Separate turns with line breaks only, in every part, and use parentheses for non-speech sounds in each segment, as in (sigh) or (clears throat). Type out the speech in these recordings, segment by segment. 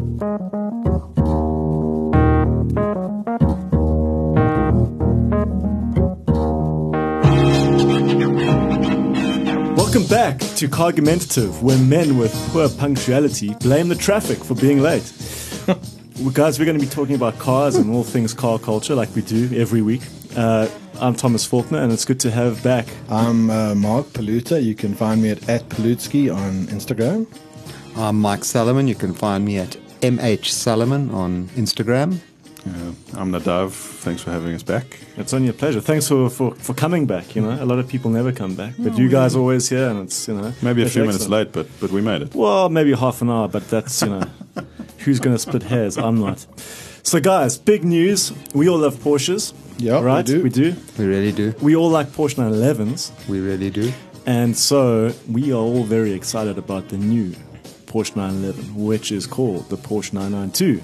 Welcome back to Cargumentative, where men with poor punctuality blame the traffic for being late. (laughs) well, guys, we're going to be talking about cars and all things car culture like we do every week. Uh, I'm Thomas Faulkner, and it's good to have back.
I'm uh, Mark Paluta. You can find me at, at Palutsky on Instagram.
I'm Mike Salomon. You can find me at MH Salomon on Instagram.
Yeah, I'm Nadav. Thanks for having us back.
It's only a pleasure. Thanks for, for, for coming back. You know, a lot of people never come back, but you guys are always here, and it's you know
Maybe a
it's
few minutes late, but but we made it.
Well, maybe half an hour, but that's, you know, (laughs) who's going to split hairs? I'm not. So, guys, big news. We all love Porsches.
Yeah, we
right?
do.
We do.
We really do.
We all like Porsche 911s.
We really do.
And so, we are all very excited about the new Porsche 911, which is called the Porsche 992.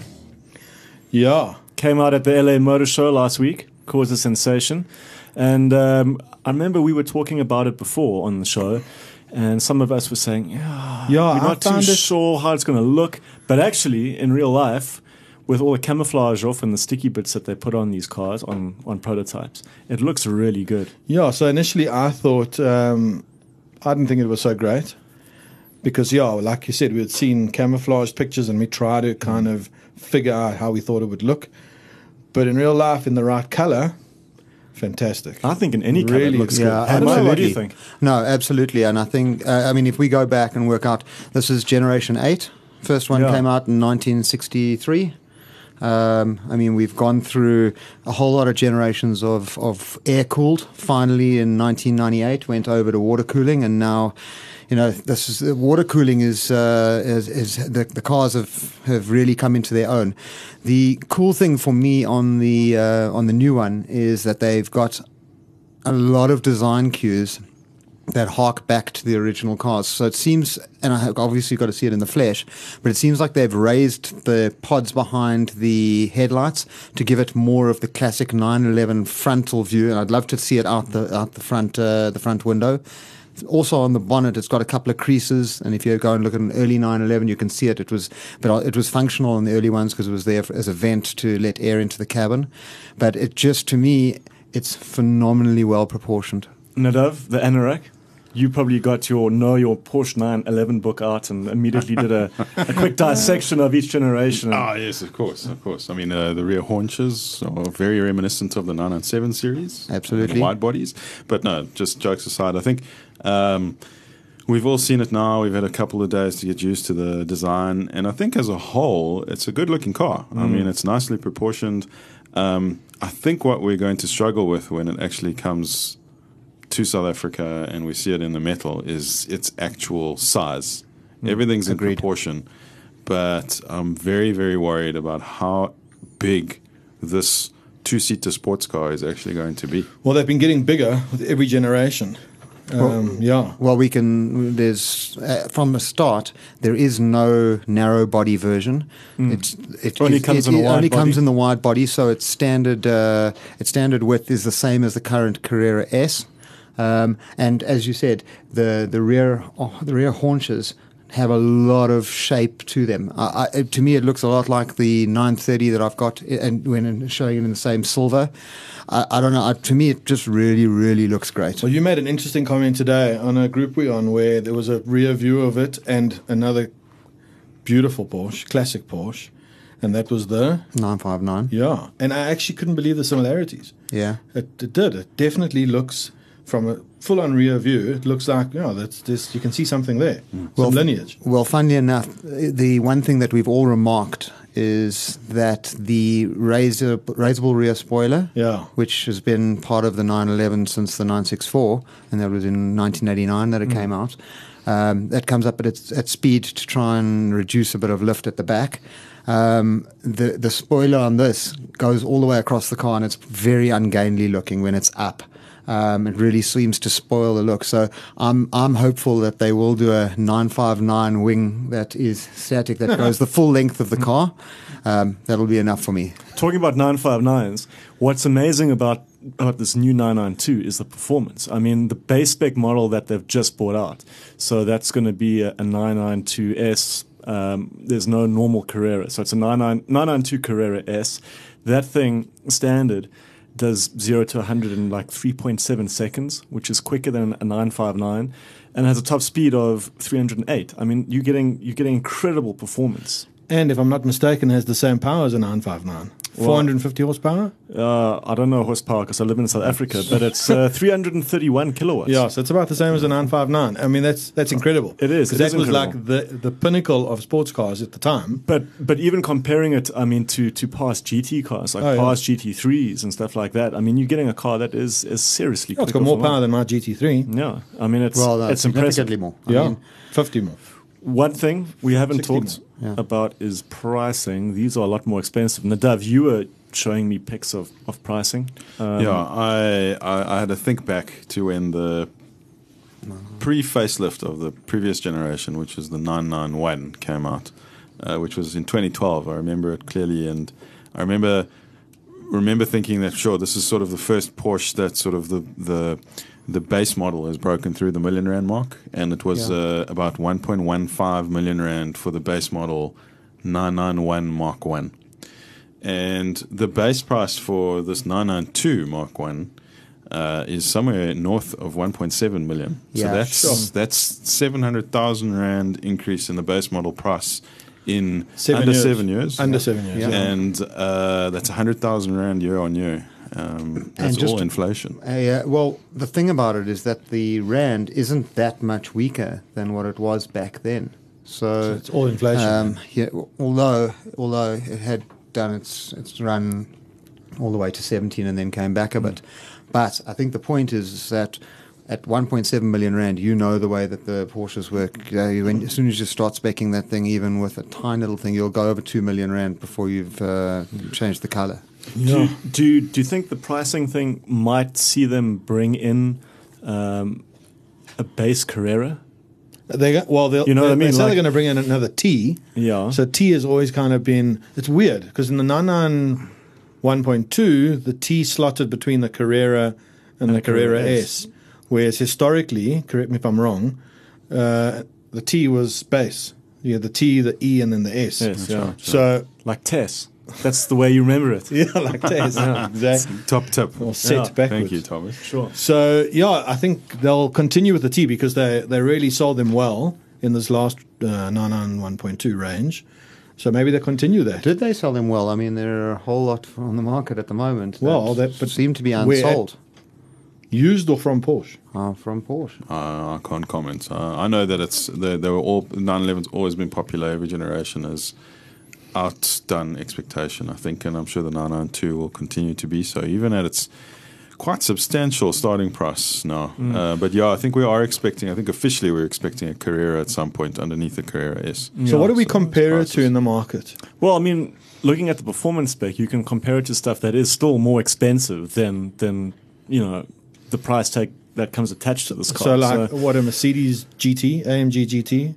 Yeah.
Came out at the LA Motor Show last week, caused a sensation. And um, I remember we were talking about it before on the show, and some of us were saying, yeah,
Yeah,
we're not too
it-
sure how it's going to look. But actually, in real life, with all the camouflage off and the sticky bits that they put on these cars on, on prototypes, it looks really good.
Yeah. So initially I thought, um, I didn't think it was so great. Because, yeah, like you said, we had seen camouflage pictures and we tried to kind of figure out how we thought it would look. But in real life, in the right color, fantastic.
I think in any color
Really
it looks
good.
good.
Yeah,
don't what do you
absolutely.
think?
No, absolutely. And I think, uh, I mean, if we go back and work out, this is Generation 8. First one
Yeah.
came out in 1963. Um, I mean, we've gone through a whole lot of generations of, of air cooled. Finally, in 1998, went over to water cooling, and now, you know, this is the water cooling is uh, is, is the, the cars have, have really come into their own. The cool thing for me on the uh, on the new one is that they've got a lot of design cues that hark back to the original cars. So it seems, and I obviously got to see it in the flesh, but it seems like they've raised the pods behind the headlights to give it more of the classic 911 frontal view. And I'd love to see it out the out the front uh, the front window. Also on the bonnet, it's got a couple of creases, and if you go and look at an early 911, you can see it. It was, but it was functional in the early ones because it was there as a vent to let air into the cabin. But it just, to me, it's phenomenally well proportioned.
Nadav, the anorak. You probably got your know your Porsche 911 book out and immediately did a, a quick (laughs) dissection of each generation.
Ah, yes, of course, of course. I mean, uh, the rear haunches are very reminiscent of the 997 series.
Absolutely.
Wide bodies. But no, just jokes aside, I think um, we've all seen it now. We've had a couple of days to get used to the design. And I think as a whole, it's a good looking car. I mean, it's nicely proportioned. Um, I think what we're going to struggle with when it actually comes to South Africa and we see it in the metal is its actual size. Everything's in proportion, but I'm very, very worried about how big this two-seater sports car is actually going to be.
Well, they've been getting bigger with every generation. Um, yeah.
Well, we can. There's uh, from the start. There is no narrow body version. It's it
Only
it-
comes
it-
in a
it
wide
only comes in the wide body, so its standard uh, its standard width is the same as the current Carrera S. Um, and as you said, the the rear oh, the rear haunches have a lot of shape to them. I, I, to me, it looks a lot like the 930 that I've got, and when showing it in the same silver. I, I don't know. I, to me, it just really, really looks great.
Well, you made an interesting comment today on a group we're on where there was a rear view of it and another beautiful Porsche, classic Porsche, and that was the
959.
yeah. And I actually couldn't believe the similarities.
Yeah.
It, it did. It definitely looks from a full-on rear view. It looks like you know that's this. You can see something there, some
Well,
lineage.
Well, funnily enough, the one thing that we've all remarked is that the razor, raisable rear spoiler,
Yeah.
which has been part of the 911 since the 964, and that was in 1989 that it came out. Um, that comes up at its at speed to try and reduce a bit of lift at the back. Um, the the spoiler on this goes all the way across the car, and it's very ungainly looking when it's up. Um, it really seems to spoil the look. So I'm I'm hopeful that they will do a 959 wing that is static that goes the full length of the car. Um, that'll be enough for me.
Talking about 959s, what's amazing about, about this new 992 is the performance. I mean, the base spec model that they've just brought out. So that's going to be a, a 992S Um, there's no normal Carrera, so it's a 99 992 Carrera S. That thing standard does zero to 100 in like 3.7 seconds, which is quicker than a 959, and has a top speed of 308. I mean, you're getting you're getting incredible performance.
And if I'm not mistaken, has the same power as a 959. 450 horsepower?
Uh, I don't know horsepower because I live in South Africa, but it's uh, (laughs) 331 kilowatts.
Yeah, so it's about the same as a 959. I mean, that's that's incredible.
It is.
Because
It
that
is
was
incredible.
like the, the pinnacle of sports cars at the time.
But but even comparing it, I mean, to to past GT cars like
Oh, yeah.
past GT3s and stuff like that. I mean, you're getting a car that is is seriously.
Oh, it's
quick
got more
off
power than my GT3.
Yeah, I mean, it's
Well, uh,
it's impressive.
significantly more. I
yeah,
mean,
50 more.
One thing we haven't talked
more. Yeah.
about is pricing. These are a lot more expensive. Nadav, you were showing me pics of, of pricing. Um,
yeah, I, I I had to think back to when the pre facelift of the previous generation, which was the 991, came out, uh, which was in 2012. I remember it clearly, and I remember remember thinking that sure, this is sort of the first Porsche that sort of the the the base model has broken through the million rand mark, and it was
Yeah.
uh, about 1.15 million rand for the base model 991 Mark One. And the base price for this 992 Mark One uh, is somewhere north of 1.7 million. so that's
sure.
that's 700,000 rand increase in the base model price in
Seven
under
years.
seven years.
Under seven years.
Yeah.
And uh, that's 100,000 rand year on year. Um, that's
just-
all inflation.
Uh, yeah, well, the thing about it is that the rand isn't that much weaker than what it was back then. So,
It's all inflation.
Um, yeah, although although it had done its its run all the way to 17 and then came back a bit, but I think the point is that. At 1.7 million rand, you know the way that the Porsches work. Uh, you, when, as soon as you start specking that thing, even with a tiny little thing, you'll go over 2 million rand before you've uh, changed the color.
Do, do do you think the pricing thing might see them bring in um, a base Carrera?
They got, well, they'll,
You know what I mean?
They say
Like-
they're going to bring in another T.
Yeah.
So T has always kind of been. It's weird because in the 99 1.2, the T slotted between the Carrera and, the Carrera, S. Whereas historically, correct me if I'm wrong, uh, the T was base. Yeah, the T, the E, and then the S.
Yes, yeah.
So
Like Tess. That's the way you remember it. (laughs)
yeah, like that. (laughs) exactly.
Top tip.
Or set
Yeah,
backwards.
Thank you, Thomas.
Sure.
So yeah, I think they'll continue with the T because they they really sold them well in this last uh, 991.2 range. So maybe they continue that.
Did they sell them well? I mean, there are a whole lot on the market at the moment.
Well, that- but
seem to be
where-
unsold
Used or from Porsche?
uh, from Porsche.
Uh, I can't comment. Uh, I know that it's they, they were all 911's always been popular. Every generation has outdone expectation. I think, and I'm sure the 992 will continue to be so, even at its quite substantial starting price now. Uh, but yeah, I think we are expecting. I think officially we're expecting a Carrera at some point underneath the Carrera S.
So what do we
so
compare it to in the market?
Well, I mean, looking at the performance spec, you can compare it to stuff that is still more expensive than than you know the price tag that comes attached to this car.
So like what a Mercedes GT, AMG GT,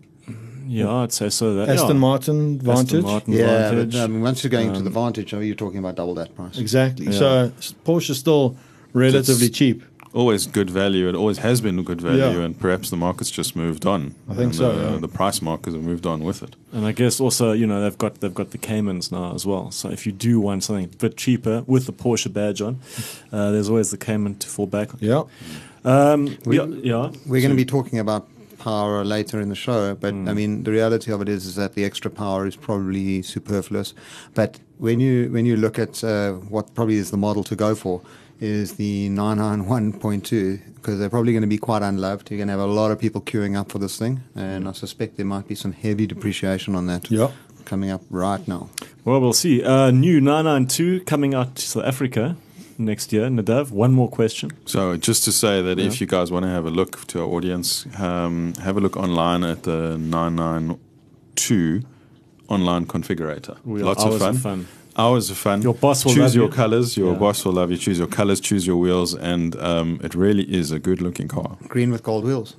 yeah, I'd say so. That
Aston
yeah.
Martin Vantage.
Aston Martin
Yeah,
Vantage.
but um, once you're going to
Um,
the Vantage, oh, you're talking about double that price.
Exactly.
Yeah.
So Porsche is still relatively
It's-
cheap.
Always good value. It always has been good value,
Yeah.
and perhaps the market's just moved on.
I think
And
so,
The,
yeah.
the price markers have moved on with it.
And I guess also, you know, they've got they've got the Caymans now as well. So if you do want something a bit cheaper with the Porsche badge on, uh, there's always the Cayman to fall back on.
Yeah.
Um,
We-
yeah, yeah.
We're going to be talking about power later in the show, but
Hmm.
I mean the reality of it is, is that the extra power is probably superfluous. But when you when you look at uh, what probably is the model to go for, is the 991.2 because they're probably going to be quite unloved. You're going to have a lot of people queuing up for this thing, and I suspect there might be some heavy depreciation on that
Yeah.
coming up right now.
Well, we'll see. Uh, new 992 coming out to South Africa next year. Nadav, one more question.
So just to say that if you guys want to have a look to our audience, um, have a look online at the 992 online configurator.
We
Lots of fun.
of fun.
Hours of fun.
Your boss will
choose
love
your
you.
colors. Your
Yeah.
boss will love you. Choose your colors. Choose your wheels, and um, it really is a good-looking car.
Green with gold wheels.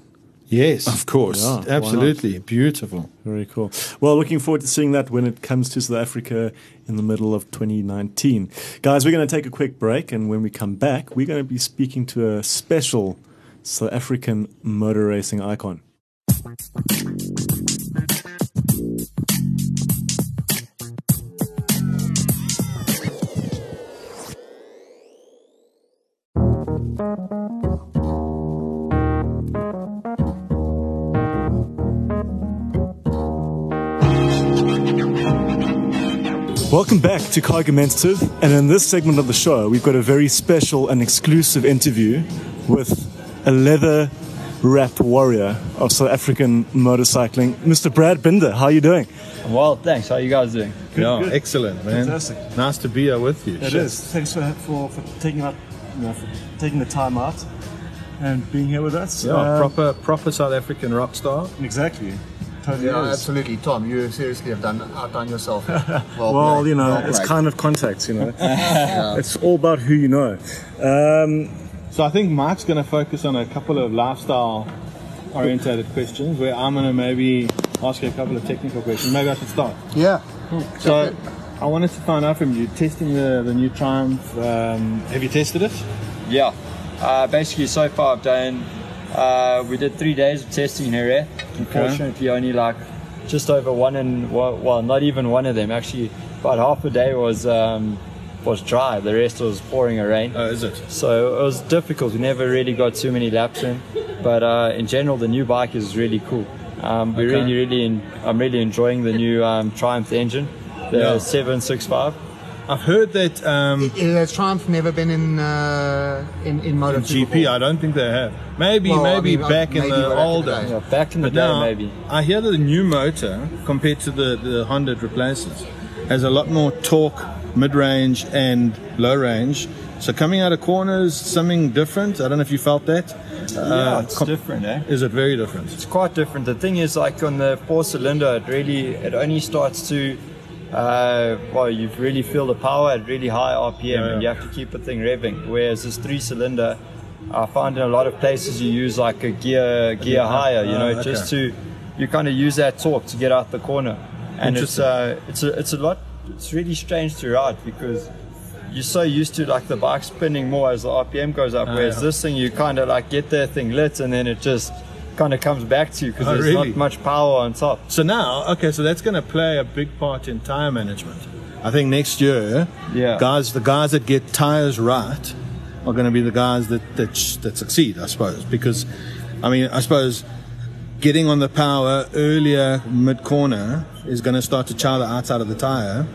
Yes.
Of course.
Yeah.
Absolutely. Beautiful.
Very cool. Well, looking forward to seeing that when it comes to South Africa in the middle of 2019. Guys, we're going to take a quick break, and when we come back, we're going to be speaking to a special South African motor racing icon. Welcome back to Cargumentative, and in this segment of the show, we've got a very special and exclusive interview with a leather wrapped warrior of South African motorcycling, Mr. Brad Binder. How are you doing?
Well, thanks. How you guys doing?
yeah,
good.
excellent, man.
Fantastic.
Nice to be here with you.
It is. Thanks for, for, for taking out, you know, for taking the time out and being here with us.
Yeah,
Um,
proper proper South African rock star.
Exactly. Totally
Yeah,
is.
absolutely, Tom. You seriously have done outdone yourself. (laughs) Well,
Well, you know,
Well
it's
played.
kind of contacts, you know. (laughs) It's all about who you know. Um,
So I think Mike's going to focus on a couple of lifestyle orientated questions where I'm going to maybe ask you a couple of technical questions. Maybe I should start.
yeah.
So I wanted to find out from you, testing the, the new Triumph, um, have you tested it?
Yeah. Uh, basically, so far I've done. Uh, we did three days of testing here. Eh? Unfortunately, only like just over one and well, well, not even one of them. Actually, about half a day was um, was dry. The rest was pouring a rain.
Oh, is it?
So it was difficult. We never really got too many laps in, but uh, in general, the new bike is really cool. Um, we
Okay.
really, really, en- I'm really enjoying the new um, Triumph engine, the
Yeah.
765.
I've heard that um,
Has Triumph never been in uh, in in Moto
in GP, I don't think they have. Maybe,
Well, I
maybe
mean, uh,
back in
maybe
the
back in the
old days.
Yeah, back in the
But
day,
now,
maybe.
I hear that the new motor, compared to the, the Honda it replaces, has a lot more torque, mid range, and low range. So coming out of corners, something different. I don't know if you felt that.
yeah,
Uh,
it's
com-
different, eh?
Is it very different?
It's quite different. The thing is, like on the four cylinder, it really it only starts to uh, well, you really feel the power at really high RPM,
Yeah,
and you have to keep the thing revving. Whereas this three cylinder, I find in a lot of places you use like a gear gear higher, you
Ah,
know,
okay.
just to you kind of use that torque to get out the corner, and it's uh, it's a it's a lot. It's really strange to ride because. You're so used to like the bike spinning more as the RPM goes up, whereas
yeah.
this thing you kind of like get that thing lit and then it just kind of comes back to you because
Oh,
there's
really?
not much power on top.
So now, okay, so that's going to play a big part in tire management. I think next year,
Yeah.
guys, the guys that get tires right are going to be the guys that that, that succeed, I suppose. Because, I mean, I suppose getting on the power earlier mid corner is going to start to chow the outside of the tire.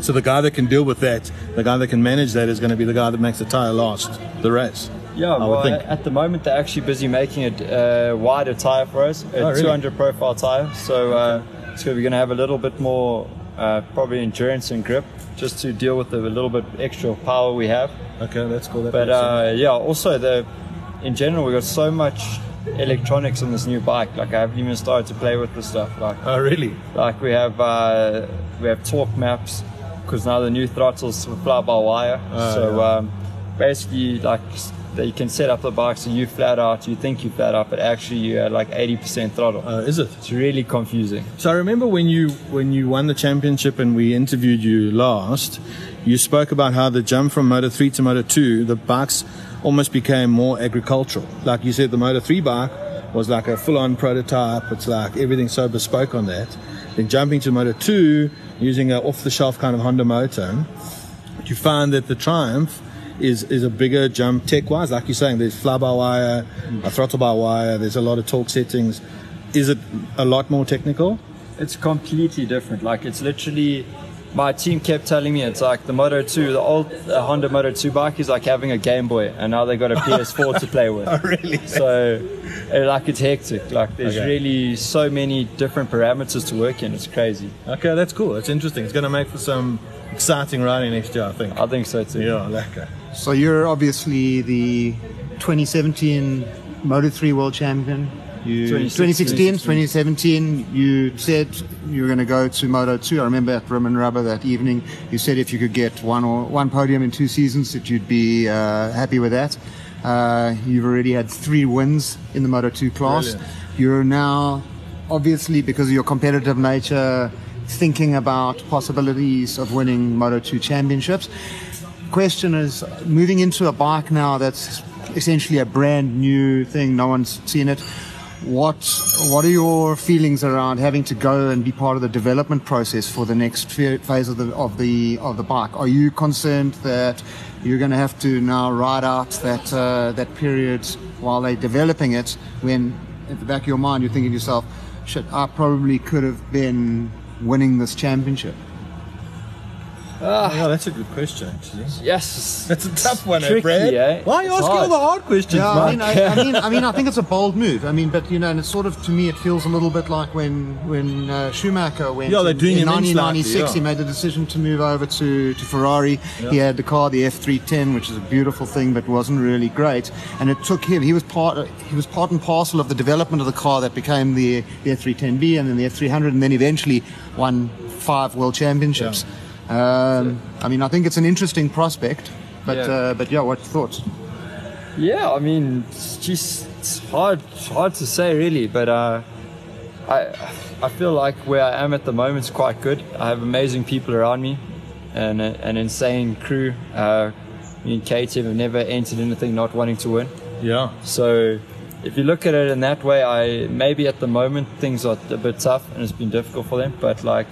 So the guy that can deal with that, the guy that can manage that, is going to be the guy that makes the tire last the race.
Yeah,
I
well, at the moment they're actually busy making a uh, wider tire for us, a
Oh, really?
200 profile tire. So, uh, so we're going to have a little bit more, uh, probably endurance and grip, just to deal with the little bit extra power we have.
Okay, that's cool. That
But uh, yeah, also the in general we got so much electronics on this new bike. Like I haven't even started to play with the stuff. Like
oh, really?
Like we have uh, we have torque maps because now the new throttles fly by wire.
Ah,
so
yeah.
um, basically, like that you can set up the bike so you flat out. You think you flat out, but actually you're like 80% throttle.
Uh, is it?
it's really confusing.
So I remember when you when you won the championship and we interviewed you last, you spoke about how the jump from Moto 3 to Moto 2, the bikes almost became more agricultural. Like you said, the Moto 3 bike was like a full-on prototype. It's like everything's so bespoke on that. Then jumping to Moto 2, using an off-the-shelf kind of Honda motor, you find that the Triumph is is a bigger jump tech-wise. Like you're saying, there's fly-by-wire, a throttle-by-wire. There's a lot of torque settings. Is it a lot more technical?
It's completely different. Like it's literally. My team kept telling me it's like the Moto 2, the old uh, Honda Moto 2 bike is like having a Game Boy, and now they got a PS4 to play with. (laughs)
Oh, really?
So, uh, like, it's hectic. Like, there's
Okay.
really so many different parameters to work in. It's crazy.
Okay, that's cool. That's interesting. It's going to make for some exciting riding next year, I think.
I think so too.
Yeah, lekker.
So you're obviously the 2017 Moto 3 World Champion. You,
2016,
2016, 2017, you said you were going to go to Moto 2. I remember at Rim and Rubber that evening, you said if you could get one or one podium in two seasons, that you'd be uh, happy with that. Uh, you've already had three wins in the Moto 2 class.
Brilliant.
You're now, obviously, because of your competitive nature, thinking about possibilities of winning Moto 2 championships question is moving into a bike now that's essentially a brand new thing no one's seen it what what are your feelings around having to go and be part of the development process for the next phase of the of the of the bike? Are you concerned that you're going to have to now ride out that uh, that period while they're developing it? When at the back of your mind you're thinking to yourself, "Shit, I probably could have been winning this championship."
Yeah, that's a good question, actually.
Yes.
That's a tough one, eh, Brad?
eh?
Why are you
It's
asking all the hard questions,
Yeah, I mean, I, I mean, I mean, I think it's a bold move. I mean, but you know, and it's sort of to me, it feels a little bit like when when uh, Schumacher went.
Yeah, they're
in,
doing
in
him in slightly,
1996.
yeah.
He made the decision to move over to to Ferrari. He had the car, the F310, which is a beautiful thing, but wasn't really great. And it took him. He was part. He was part and parcel of the development of the car that became the, the F310B and then the F300, and then eventually won five world championships. Um, I mean, I think it's an interesting prospect. But
Yeah.
uh, but yeah, what's your thoughts?
Yeah, I mean, it's just it's hard, hard to say really, but uh, I, I feel like where I am at the moment is quite good. I have amazing people around me, and a, an insane crew. Uh, me and KTM have never entered anything not wanting to win.
Yeah.
So, if you look at it in that way, I maybe at the moment things are a bit tough and it's been difficult for them, but like.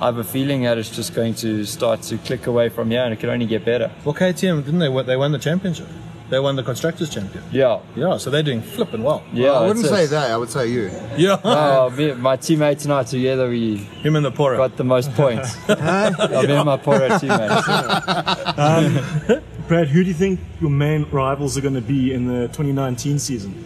I have a feeling that it's just going to start to click away from here and it can only get better.
Well, KTM, didn't they? They won the championship. They won the Constructors' Champion.
Yeah.
Yeah, so they're doing flipping well.
Yeah.
I wouldn't say that. I would say you.
Yeah. (laughs)
Oh, me, my teammates and I together, we
Him and the Pora.
got the most points. (laughs) yeah, me and my Pora teammates. (laughs)
Um, Brad, who do you think your main rivals are going to be in the 2019 season?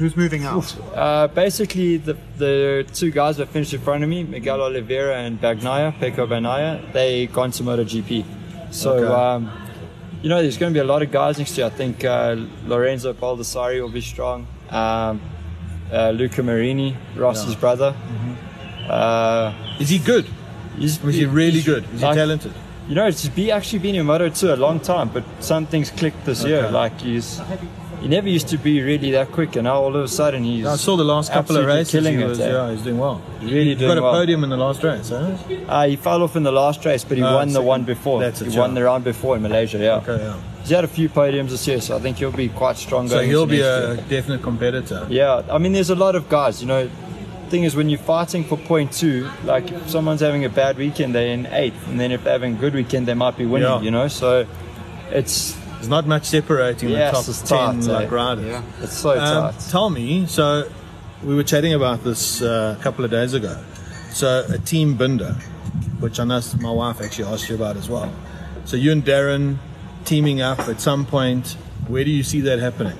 Who's moving out?
Uh, basically, the, the two guys that finished in front of me, Miguel Oliveira and Bagnaia, Pecco Bagnaia, they gone to MotoGP. So,
Okay.
um, you know, there's going to be a lot of guys next year. I think uh, Lorenzo Baldassarri will be strong. Um, uh, Luca Marini, Rossi's brother. Uh,
Is he good?
he's,
Was he really good? Is he
like-
talented?
You know, it's be actually been in Moto 2 a long time, but some things clicked this year. Like he's, he never used to be really that quick, and now all of a sudden he's.
I saw the last couple of races.
killing
he was,
eh?
yeah, he's doing well.
really
He
doing
got a
well.
podium in the last race, huh?
Uh, he fell off in the last race, but he
Oh,
won the
second.
one before.
That's it,
he won the round before in Malaysia. Yeah,
Okay, yeah.
he's had a few podiums this year, so I think he'll be quite strong.
So he'll be a
year.
definite competitor.
Yeah, I mean, there's a lot of guys. You know, thing is when you're fighting for point two, like if someone's having a bad weekend, they're in eighth, and then if they're having a good weekend, they might be winning.
Yeah.
You know, so it's
There's not much separating
Yes,
the top
it's
10
tight, eh?
like riders.
Yeah.
it's so
Um,
tight.
tell me, so we were chatting about this uh, a couple of days ago. So a team Binder, which I know my wife actually asked you about as well. So you and Darren teaming up at some point. Where do you see that happening?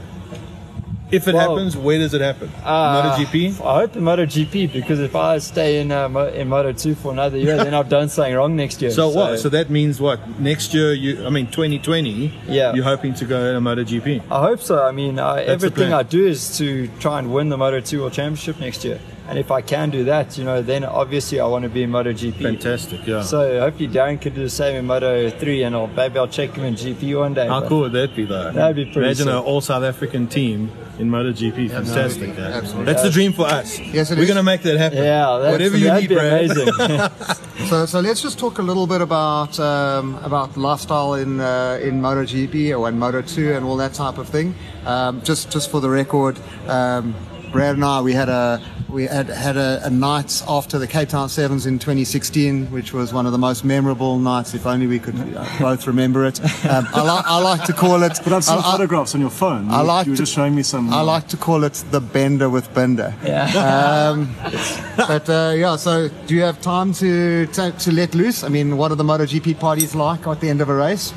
If it
Well,
happens, where does it happen?
Uh,
MotoGP?
I hope in MotoGP because if I stay in uh, Mo- in Moto two for another year, then I've done something wrong next year.
So what? So that means what? Next year, you I mean 2020.
Yeah.
You're hoping to go in a MotoGP.
I hope so. I mean, I, everything. I do is to try and win the Moto 2 World Championship next year. And if I can do that, you know, then obviously I want to be in MotoGP.
Fantastic. Yeah.
So hopefully Darren could do the same in Moto 3 and I'll, maybe I'll check him in GP one day.
How cool would that be, though?
That'd be pretty
Imagine an all South African team in MotoGP. Fantastic.
no,
yeah.
absolutely.
That's the dream for us.
Yes, it
We're going to make that happen.
Yeah, that's,
Whatever you
that'd
need,
be
Brad.
amazing. (laughs) (laughs)
So, so let's just talk a little bit about um, about lifestyle in uh, in MotoGP or in Moto 2 and all that type of thing. Um, just just for the record, um, Brad and I we had a we had had a, a night after the Cape Town Sevens in 2016, which was one of the most memorable nights. If only we could uh, both remember it. Um, I, li- I like to call it. (laughs)
But I've seen
I- I-
photographs on your phone.
I like
you were
to-
just showing me some.
I like to call it the bender with Binder.
yeah.
Um, (laughs) but uh, yeah, so do you have time to, to to let loose? I mean, what are the MotoGP parties like at the end of a race?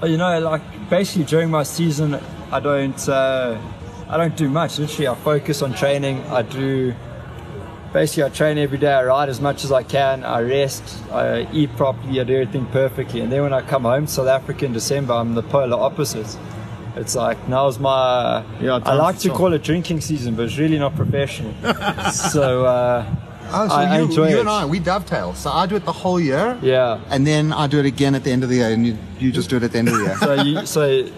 But, you know, like basically during my season, I don't, uh, I don't do much. Literally, I focus on training. I do, basically, I train every day. I ride as much as I can. I rest. I eat properly. I do everything perfectly. And then when I come home to South Africa in December, I'm the polar opposite. It's like now's my.
Yeah,
I like
to
to call it drinking season, but it's really not professional. (laughs) so uh,
Oh, so
I, I
you,
enjoy
you
it.
and I, we dovetail. So I do it the whole year,
yeah.
and then I do it again at the end of the year, and you, you just do it at the end of the year.
So you, so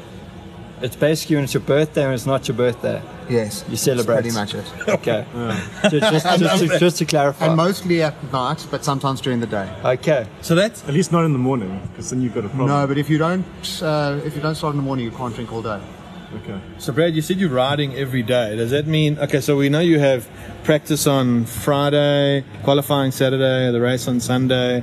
it's basically when it's your birthday when it's not your birthday.
Yes,
You celebrate.
That's pretty much it. (laughs)
Okay. Ju- just, just, to, just to clarify.
And mostly at night, but sometimes during the day.
okay.
So that's
At least not in the morning, because then you've got a problem.
No, but if you don't, uh, if you don't start in the morning, you can't drink all day.
Okay.
So, Brad, you said you're riding every day. Does that mean okay? So we know you have practice on Friday, qualifying Saturday, the race on Sunday,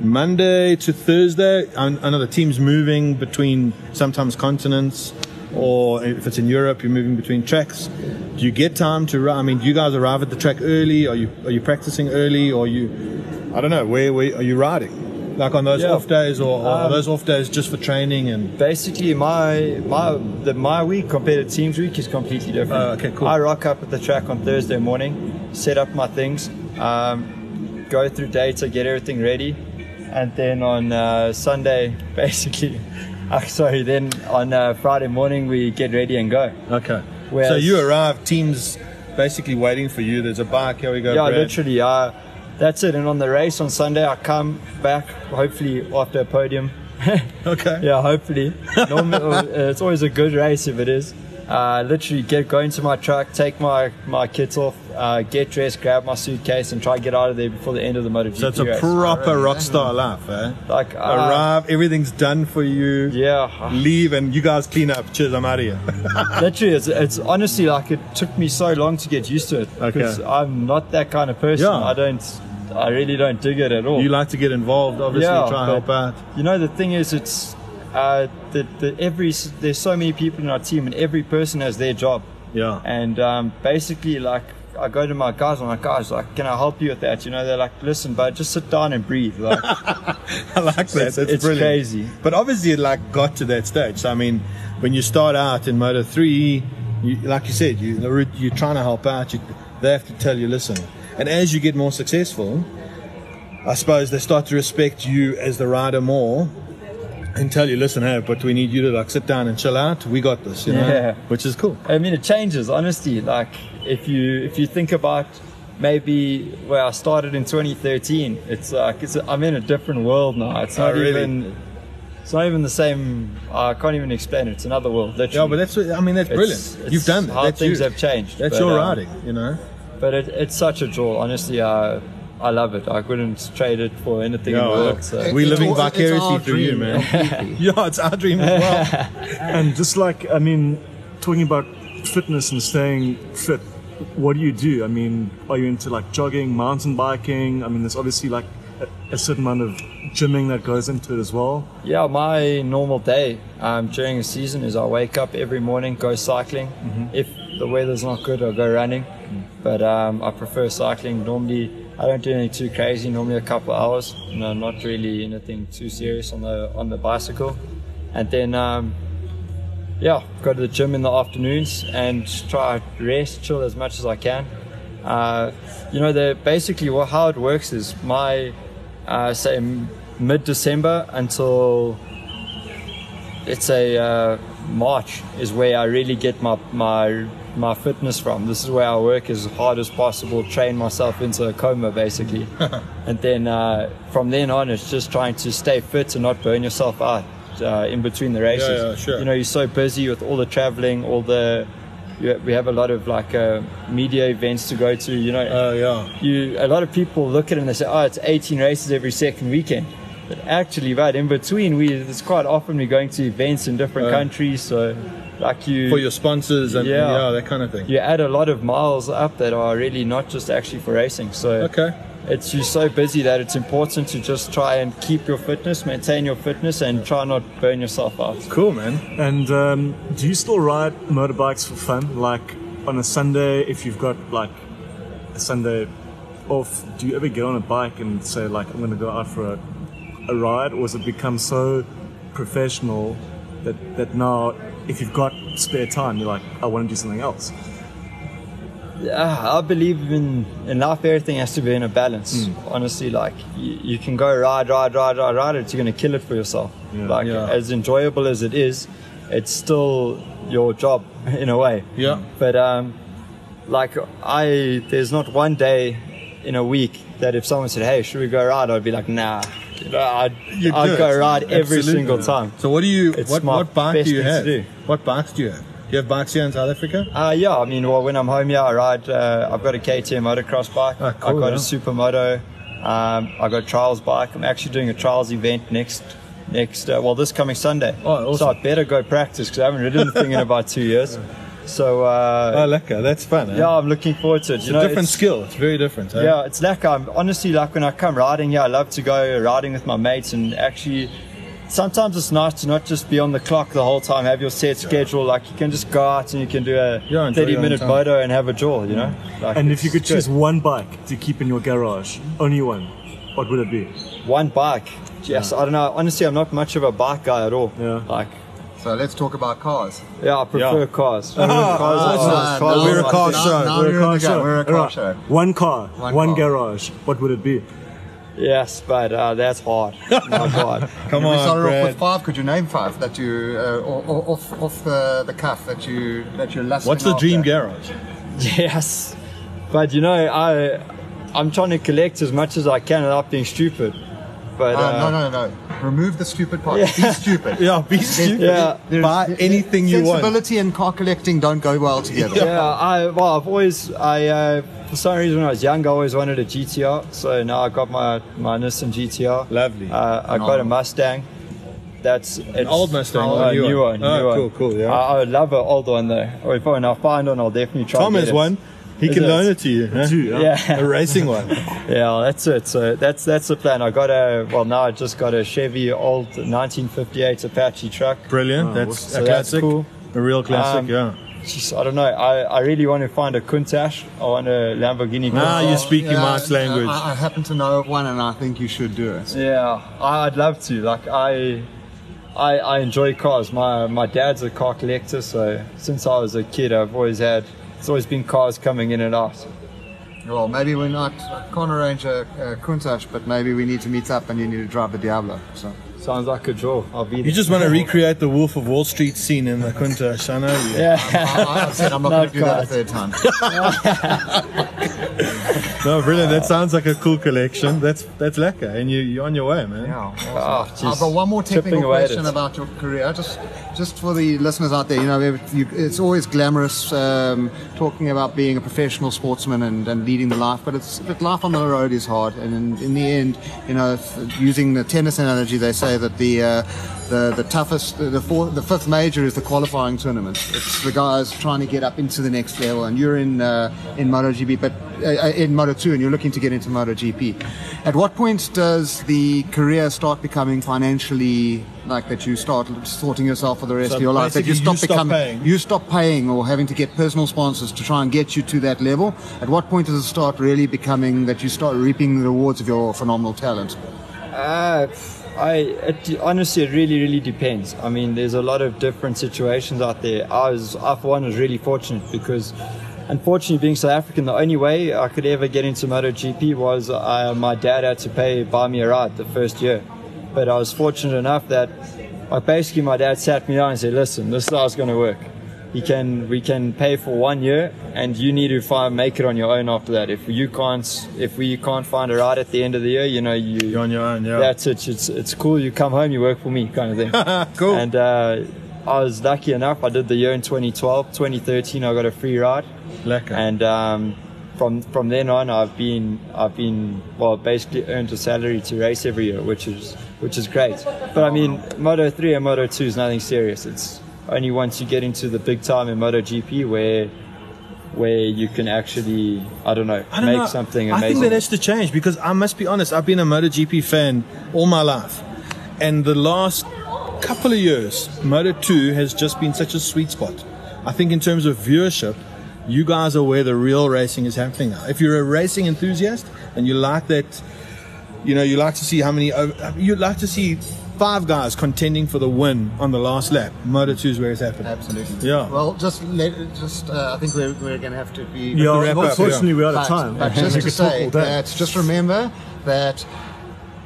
Monday to Thursday. I I know the team's moving between sometimes continents, or if it's in Europe, you're moving between tracks. Do you get time to? I mean, do you guys arrive at the track early? Are you are you practicing early? Or you? I don't know. Where, where are you riding? Like on those
Yeah.
off days, or, or are
Um,
those off days just for training and?
basically my my the my week compared to team's week is completely different.
Oh, okay, cool.
I rock up at the track on Thursday morning, set up my things, um, go through data, get everything ready, and then on uh, Sunday, (laughs) basically, uh, (laughs) sorry, then on uh, Friday morning we get ready and go.
Okay. so you arrive, teams basically waiting for you. There's a bike. Here we go.
yeah,
Brad.
literally. Uh, that's it. And on the race on Sunday, I come back hopefully after a podium. (laughs)
Okay.
Yeah, hopefully. Normally, (laughs) uh, it's always a good race if it is. Uh, literally get go into my truck, take my my kits off, uh, get dressed, grab my suitcase, and try to get out of there before the end of the MotoGP
So it's a
race.
proper rock star life, eh?
like uh,
Arrive, everything's done for you.
Yeah,
Leave and you guys clean up. Cheers, I'm out of here. (laughs)
literally, it's, it's honestly like it took me so long to get used to it because
Okay.
I'm not that kind of person.
Yeah.
I don't, I really don't dig it at all.
you like to get involved, obviously,
Yeah,
try and help out.
You know, the thing is, it's uh, the, the every there's so many people in our team, and every person has their job.
Yeah.
And um, basically, like, I go to my guys, I'm like, guys, like, can I help you with that? You know, they're like, listen, but just sit down and breathe. Like, (laughs)
I like that.
it's, it's crazy.
But obviously, it like got to that stage. So I mean, when you start out in Moto Three, you, like you said, you you're trying to help out. You, they have to tell you, listen. And as you get more successful, I suppose they start to respect you as the rider more. And tell you, listen, hey, but we need you to like sit down and chill out. We got this, you know,
Yeah.
which is cool.
I mean, it changes, honestly. Like, if you if you think about maybe where I started in 2013, it's like it's I'm in a different world now. It's
Oh,
not
really?
even. It's not even the same. I can't even explain it. It's another world. Literally.
Yeah, but that's I mean, that's brilliant.
it's
You've done that.
How
that's
things
you.
have changed.
That's
but,
your
um,
riding, you know.
But it, it's such a draw, Honestly, I I love it. I wouldn't trade it for anything in
Yeah,
the world. So.
We're
It's
living
all- it's
vicariously through you,
dream,
man. (laughs) yeah, it's our dream as well. (laughs)
And just like, I mean, talking about fitness and staying fit, what do you do? I mean, are you into like jogging, mountain biking? I mean, there's obviously like a, a certain amount of gymming that goes into it as well.
Yeah, my normal day um, during the season is I wake up every morning, go cycling. If the weather's not good, I'll go running. But um, I prefer cycling. Normally, I don't do anything too crazy. Normally, a couple hours. No, not really anything too serious on the on the bicycle. And then, um, yeah, go to the gym in the afternoons and try rest, chill as much as I can. Uh, you know, the basically what, how it works is my uh, say mid December until let's say uh, March is where I really get my my my fitness from. This is where I work as hard as possible, train myself into a coma basically, (laughs) and then uh, from then on it's just trying to stay fit and not burn yourself out uh, in between the races.
yeah, sure.
You know, you're so busy with all the traveling, all the you- we have a lot of like uh, media events to go to. You know,
Oh, yeah.
you a lot of people look at it and they say, "Oh, it's 18 races every second weekend." But actually, right in between, we it's quite often we're going to events in different
Uh,
countries. So, like you,
For your sponsors and yeah.
Yeah.
that kind of thing.
you add a lot of miles up that are really not just actually for racing. So,
Okay.
it's you're so busy that it's important to just try and keep your fitness, maintain your fitness, and try not burn yourself out.
Cool, man.
And um, do you still ride motorbikes for fun? Like on a Sunday, if you've got like a Sunday off, do you ever get on a bike and say like, I'm going to go out for a, a ride? Or has it become so professional that, that now if you've got spare time, you're like, I want to do something else?
Yeah, I believe in in life. Everything has to be in a balance.
Hmm.
Honestly, like you, you can go ride, ride, ride, ride, ride it. You're gonna kill it for yourself. like
Yeah.
as enjoyable as it is, it's still your job (laughs) in a way.
Yeah.
But um, like I, there's not one day in a week that if someone said, "Hey, should we go ride?" I'd be like, "Nah." You know, I'd,
You
I'd go
it.
ride every
Absolutely.
single time.
So, what do you?
It's
what
my
what bike
best
do you
thing to
have?
do.
What bikes do you have? Do you have bikes here in South Africa?
Uh, yeah, I mean, well, when I'm home, yeah, I ride. Uh, I've got a KTM motocross bike.
Ah, cool,
I've got
yeah.
a supermoto. Um, I got a trials bike. I'm actually doing a trials event next next. Uh, well, this coming Sunday.
Oh, awesome.
So I better go practice because I haven't ridden the thing in about two years. (laughs) So uh,
Oh, lekker. That's fun. Eh?
yeah, I'm looking forward to it.
it's
you
a
know,
different
it's-
skill. It's very different. eh?
Yeah, it's like I'm honestly like when I come riding here, I love to go riding with my mates and actually. Sometimes it's nice to not just be on the clock the whole time, have your set schedule. Like you can just go out and you can do a
Yeah, enjoy
30
your own
minute
time.
moto and have a jaw, you know? Like,
And if you
it's
could
good.
choose one bike to keep in your garage, only one, what would it be?
one bike, yes, I don't know. Honestly, I'm not much of a bike guy at all.
Yeah.
Like,
So let's talk about cars.
yeah, I prefer
Yeah.
cars.
Ah, (laughs)
cars are- cars
no,
we're a car
thing.
show.
Now
We're
you're in the go. We're a car
Alright.
show.
One car,
One
one,
car.
garage. What would it be?
Yes, but uh, that's hard. (laughs) My God.
Come
we
on,
started off
Brad.
with five. Could you name five that you uh, or, or, off off the, the cuff that you that you're lusting
What's the
after?
dream garage?
Yes, but you know, I I'm trying to collect as much as I can without being stupid. But
Uh,
uh,
no, no, no, no. Remove the stupid part.
Yeah.
Be stupid. (laughs)
Yeah, be stupid.
Yeah.
There's-
Buy
there-
anything you want.
Sensibility and car collecting don't go well together.
yeah, I well, I've always I uh, for some reason when I was young, I always wanted a GTR. So now I got my my Nissan GTR.
Lovely.
Uh, I got a Mustang. That's an
old Mustang or
Uh,
a new
new
one?
one.
Oh,
new one.
cool, cool, yeah.
I, I would love an old one though. Or if when I find one, I'll definitely try.
Tom
and
has
get it.
one. He can loan it to you. huh?
Two, yeah.
Yeah.
A racing one. (laughs)
Yeah, that's it. So that's that's the plan. I got a well now I just got a Chevy old 1958 Apache truck.
Brilliant.
Oh,
that's
awesome.
a
So that's
classic.
cool.
A real classic,
Um,
yeah.
Just, I don't know. I, I really want to find a Countach. I want a Lamborghini.
Ah,
Countach.
you speak
Yeah,
Mark's language.
I, I happen to know of one, and I think you should do it.
Yeah, I- I'd love to. Like I, I, I enjoy cars. My my dad's a car collector, so since I was a kid, I've always had. It's always been cars coming in and out.
Well, maybe we're not. I can't arrange a, a Countach, but maybe we need to meet up, and you need to drive the Diablo. So.
Sounds like a draw. I'll be.
You
there.
just want to recreate the Wolf of Wall Street scene in the Countach, I know you.
Yeah.
I, I said I'm not,
Not
going to do that a third time. (laughs)
No, brilliant. That sounds like a cool collection. That's that's lekker. And you, you're on your way, man.
Yeah.
Oh,
I've got one more
Chipping
technical
away
question about your career, just just for the listeners out there. You know, it's always glamorous um, talking about being a professional sportsman and, and leading the life, but it's but life on the road is hard. And in, in the end, you know, using the tennis analogy, they say that the uh, the the toughest, the fourth, the fifth major is the qualifying tournament. It's the guys trying to get up into the next level, and you're in uh, in MotoGP, but uh, in Moto2, and you're looking to get into MotoGP. At what point does the career start becoming financially like that? You start sorting yourself for the rest
So
of your life. That you stop
you stop
becoming,
paying.
you stop paying, or having to get personal sponsors to try and get you to that level. At what point does it start really becoming that you start reaping the rewards of your phenomenal talent?
Uh, I it, honestly, it really, really depends. I mean, there's a lot of different situations out there. I was, I for one, was really fortunate because, unfortunately, being South African, the only way I could ever get into MotoGP was uh, my dad had to pay buy me a ride the first year. But I was fortunate enough that, like, basically, my dad sat me down and said, "Listen, this is how it's going to work." He can, we can pay for one year, and you need to find make it on your own after that. If you can't, if we can't find a ride at the end of the year, you know, you
You're on your own, yeah.
that's it. It's it's cool. You come home, you work for me, kind of thing. (laughs)
Cool.
And uh, I was lucky enough. I did the year in 2012, 2013. I got a free ride,
Lekker.
and um, from from then on, I've been I've been well basically earned a salary to race every year, which is which is great. But I mean, Moto 3 and Moto 2 is nothing serious. It's only once you get into the big time in MotoGP where where you can actually I don't know
I don't
make
know.
something
I think that has to change because I must be honest. I've been a Moto GP fan all my life, and the last couple of years, Moto Two has just been such a sweet spot. I think in terms of viewership, you guys are where the real racing is happening now. If you're a racing enthusiast and you like that, you know, you like to see how many. You like to see five guys contending for the win on the last lap. Moto Two is where it's happening.
Absolutely.
Yeah.
Well, just let just uh, I think we're, we're going to have to be.
Yeah,
wrap up,
unfortunately, we're out of time.
but (laughs)
We
just to say that, just remember that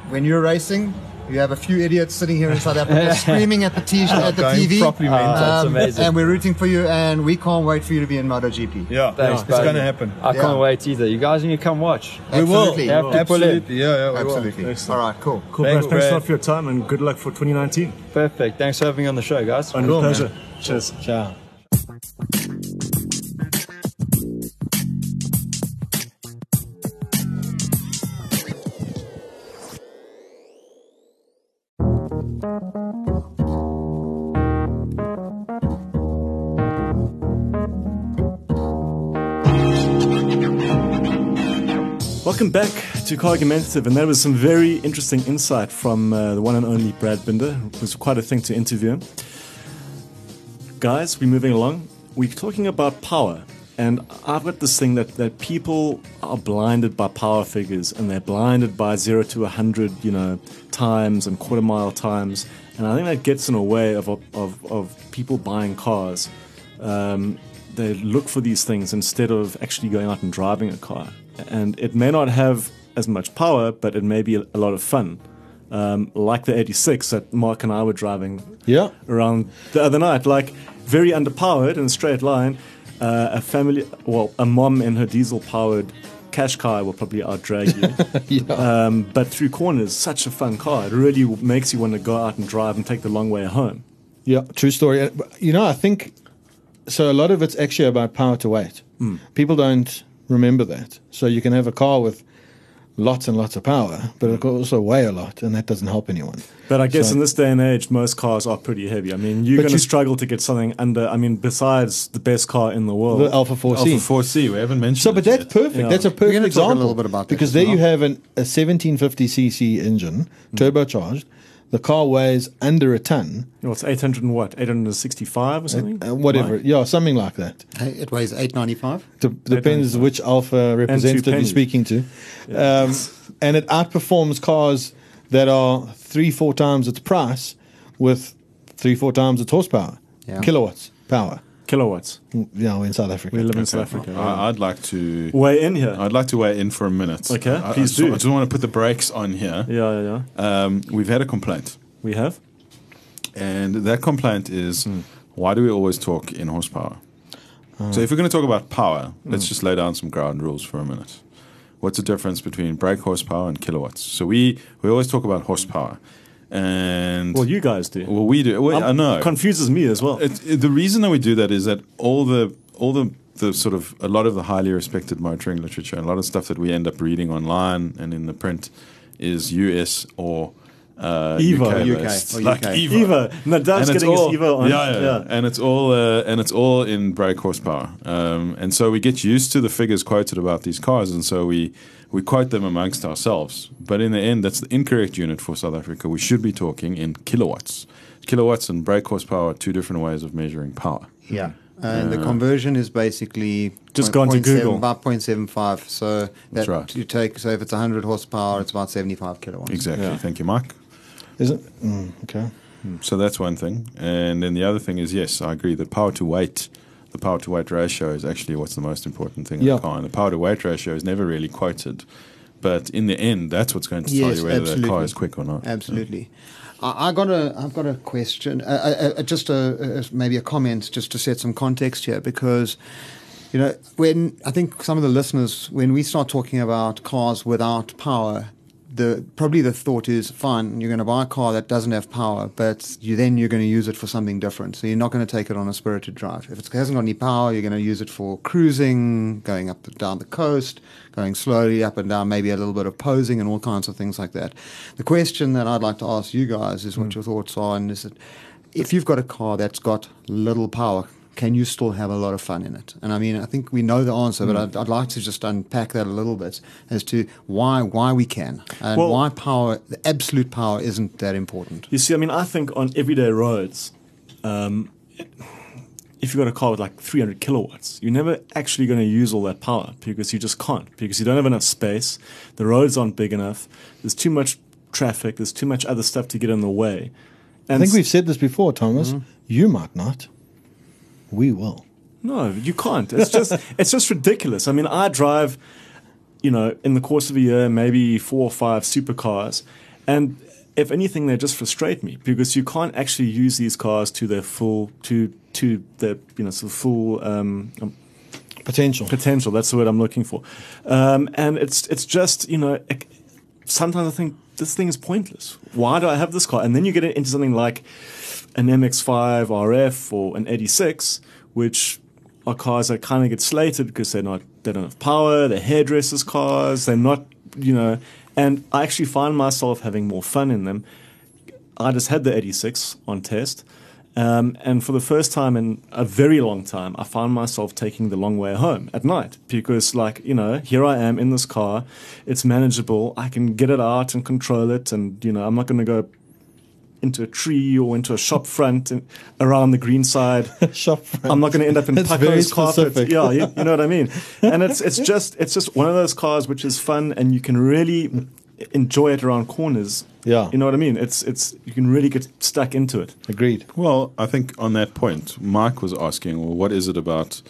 when you're racing, you have a few idiots sitting here in South Africa (laughs) screaming at the, t- at the
Going
TV.
properly mental.
That's um, amazing.
And we're rooting for you, and we can't wait for you to be in MotoGP.
Yeah,
Thanks,
it's going to happen.
I
Yeah.
can't wait either. You guys need to come watch.
We will.
Absolutely.
You have to pull in.
Absolutely. Yeah, yeah, we will.
Absolutely.
Excellent.
All right, cool.
Cool,
Thanks,
Brad. Thanks a lot for your time and good luck for 2019.
Perfect. Thanks for having me on the show, guys.
Only
Cool,
pleasure.
man.
Cheers.
Ciao.
To Cargumentative, and that was some very interesting insight from uh, the one and only Brad Binder. It was quite a thing to interview him. Guys, we're moving along. We're talking about power, and I've got this thing that, that people are blinded by power figures, and they're blinded by zero to a hundred, you know, times and quarter mile times, and I think that gets in the way of of, of people buying cars. Um, they look for these things instead of actually going out and driving a car. And it may not have as much power, but it may be a, a lot of fun. Um, like the 86 that Mark and I were driving
Yeah.
around the other night, like very underpowered in a straight line. Uh, a family, well, a mom in her diesel powered cash car will probably outdrag you. (laughs)
Yeah.
um, but through corners, such a fun car. It really makes you want to go out and drive and take the long way home.
Yeah, true story. You know, I think so. A lot of it's actually about power to weight. People don't remember that. So you can have a car with lots and lots of power, but it can also weigh a lot, and that doesn't help anyone.
But I guess
So-
in this day and age, most cars are pretty heavy. I mean, you're going to
you-
struggle to get something under. I mean, besides the best car in the world.
The Alfa 4C.
Alfa 4C, we haven't mentioned
So, but
it
that's
yet.
perfect.
Yeah.
That's a perfect
gonna talk a
example.
little bit about that
because
as
there you have an, a 1750cc engine, mm. turbocharged. The car weighs under a ton,
Well, it's 800 and what? 865 or something?
uh, whatever.
Right.
Yeah, something like that.
It weighs 895.
De- depends which Alfa representative you're speaking to. Um, and it outperforms cars that are three, four times its price with three, four times its horsepower,
Yeah.
kilowatts power.
Kilowatts.
You know, in South Africa.
We live in South Africa.
I, I'd like to.
Weigh in here.
I'd like to weigh in for a minute.
Okay,
I, I
please
just,
do.
I just want to put the brakes on here.
yeah, yeah, yeah.
Um, we've had a complaint,
We have.
and that complaint is
Hmm.
why do we always talk in horsepower?
Oh.
So if we're going to talk about power,
Hmm.
let's just lay down some ground rules for a minute. What's the difference between brake horsepower and kilowatts? So we we always talk about horsepower, and
Well, you guys do.
well we do. Well, I
Um,
know.
Confuses me as well.
It, it- the reason that we do that is that all the all the the sort of a lot of the highly respected motoring literature and a lot of stuff that we end up reading online and in the print is US or uh,
Evo.
UK,
UK,
based.
or
like
UK.
Evo.
Evo. Nadav's getting
all-
his Evo on.
Yeah, yeah, yeah. and it's all uh, and it's all in brake horsepower. Um, and so we get used to the figures quoted about these cars, and so we we quote them amongst ourselves. But in the end, that's the incorrect unit for South Africa. We should be talking in kilowatts. Kilowatts and brake horsepower are two different ways of measuring power.
Yeah. And the conversion is basically
Just
point-
gone to
0.7
Google.
About 0.75. So that
That's right.
you take, so if it's 100 horsepower, it's about 75 kilowatts.
Exactly.
Yeah.
Thank you, Mike.
Is it? Mm, okay.
So that's one thing. And then the other thing is, yes, I agree that power to weight, the power to weight ratio is actually what's the most important thing in
Yeah.
the car. And the power to weight ratio is never really quoted. But in the end, that's what's going to tell you whether the car is quick or not.
Absolutely. I, I got a, I've got a question, uh, uh, just a, uh, maybe a comment, just to set some context here, because you know when I think some of the listeners, when we start talking about cars without power, the probably the thought is fine, you're going to buy a car that doesn't have power, but you then you're going to use it for something different. So you're not going to take it on a spirited drive. If it hasn't got any power, you're going to use it for cruising, going up and down the coast, going slowly up and down, maybe a little bit of posing and all kinds of things like that. The question that I'd like to ask you guys is what hmm. your thoughts are, and is that if you've got a car that's got little power, can you still have a lot of fun in it? And I mean, I think we know the answer, but I'd, I'd like to just unpack that a little bit as to why why we can and
Well-
why power, the absolute power, isn't that important.
You see, I mean, I think on everyday roads, um, if you've got a car with like 300 kilowatts, you're never actually going to use all that power because you just can't, because you don't have enough space. The roads aren't big enough. There's too much traffic. There's too much other stuff to get in the way.
I think we've said this before, Thomas. You might not. We will.
No, you can't. It's just (laughs) it's just ridiculous. I mean, I drive, you know, in the course of a year, maybe four or five supercars, and if anything, they just frustrate me because you can't actually use these cars to their full to to their you know sort of full um, um,
Potential.
potential. That's the word I'm looking for, um, and it's it's just you know. Sometimes I think this thing is pointless. Why do I have this car? And then you get into something like an MX-5 RF or an 86, which are cars that kind of get slated because they're not they don't have power. They're hairdressers cars. They're not you know. And I actually find myself having more fun in them. I just had the 86 on test. Um, and for the first time in a very long time, I found myself taking the long way home at night because, like, you know, here I am in this car. It's manageable. I can get it out and control it. And, you know, I'm not going to go into a tree or into a shop front and around the green side. (laughs)
Shop front.
I'm not going to end up in Paco's carpet. Yeah, you, you know what I mean. (laughs) And it's it's just it's just one of those cars which is fun and you can really enjoy it around corners.
Yeah.
you know what I mean. It's it's you can really get stuck into it.
Agreed.
Well, I think on that point, Mike was asking, well, what is it about?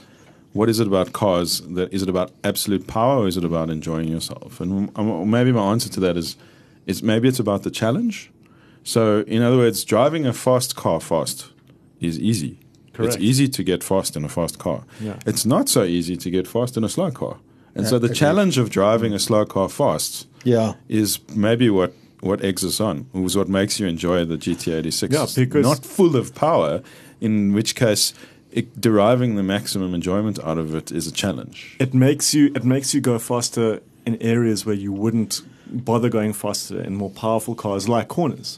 What is it about cars? That is it about absolute power, or is it about enjoying yourself? And um, maybe my answer to that is, is maybe it's about the challenge. So, in other words, driving a fast car fast is easy.
Correct.
It's easy to get fast in a fast car.
Yeah.
It's not so easy to get fast in a slow car. And so the
agreed.
challenge of driving a slow car fast
Yeah.
is maybe what what eggs us on. It was what makes you enjoy the GT86.
Yeah, because-
not full of power. In which case, it, deriving the maximum enjoyment out of it is a challenge.
It makes you it makes you go faster in areas where you wouldn't bother going faster in more powerful cars like corners.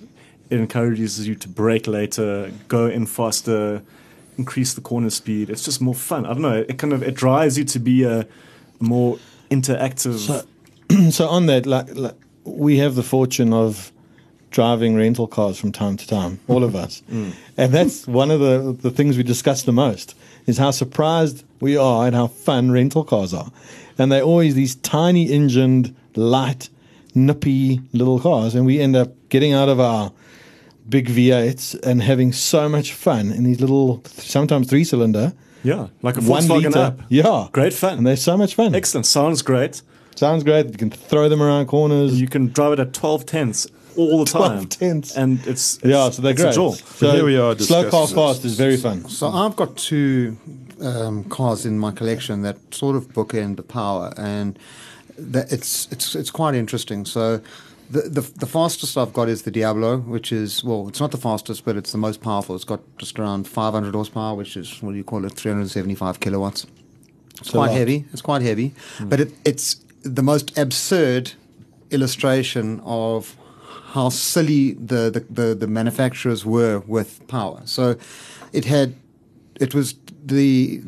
It encourages you to brake later, go in faster, increase the corner speed. It's just more fun. I don't know. It kind of it drives you to be a more interactive.
So- (clears throat) so on that, like, like we have the fortune of driving rental cars from time to time, all of us, (laughs) mm. and that's one of the the things we discuss the most is how surprised we are at how fun rental cars are, and they're always these tiny engined, light, nippy little cars, and we end up getting out of our big V8s and having so much fun in these little, sometimes three cylinder.
Yeah, like a
One
Volkswagen
liter,
up.
yeah,
Great fun.
and they're so much fun.
Excellent. Sounds great.
Sounds great. You can throw them around corners.
You can drive it at 12 tenths all the
12
time.
tenths.
And it's, it's
Yeah, so they're
it's
great.
A joy.
So
here we are
Slow car
discussing
fast is very fun.
So I've got two um, cars in my collection that sort of bookend the power, and that it's it's it's quite interesting. So. The, the the fastest I've got is the Diablo, which is well, it's not the fastest, but it's the most powerful. It's got just around 500 horsepower, which is what do you call it, 375 kilowatts. It's quite heavy. It's quite heavy, but it, it's the most absurd illustration of how silly the, the, the, the manufacturers were with power. So it had, it was the,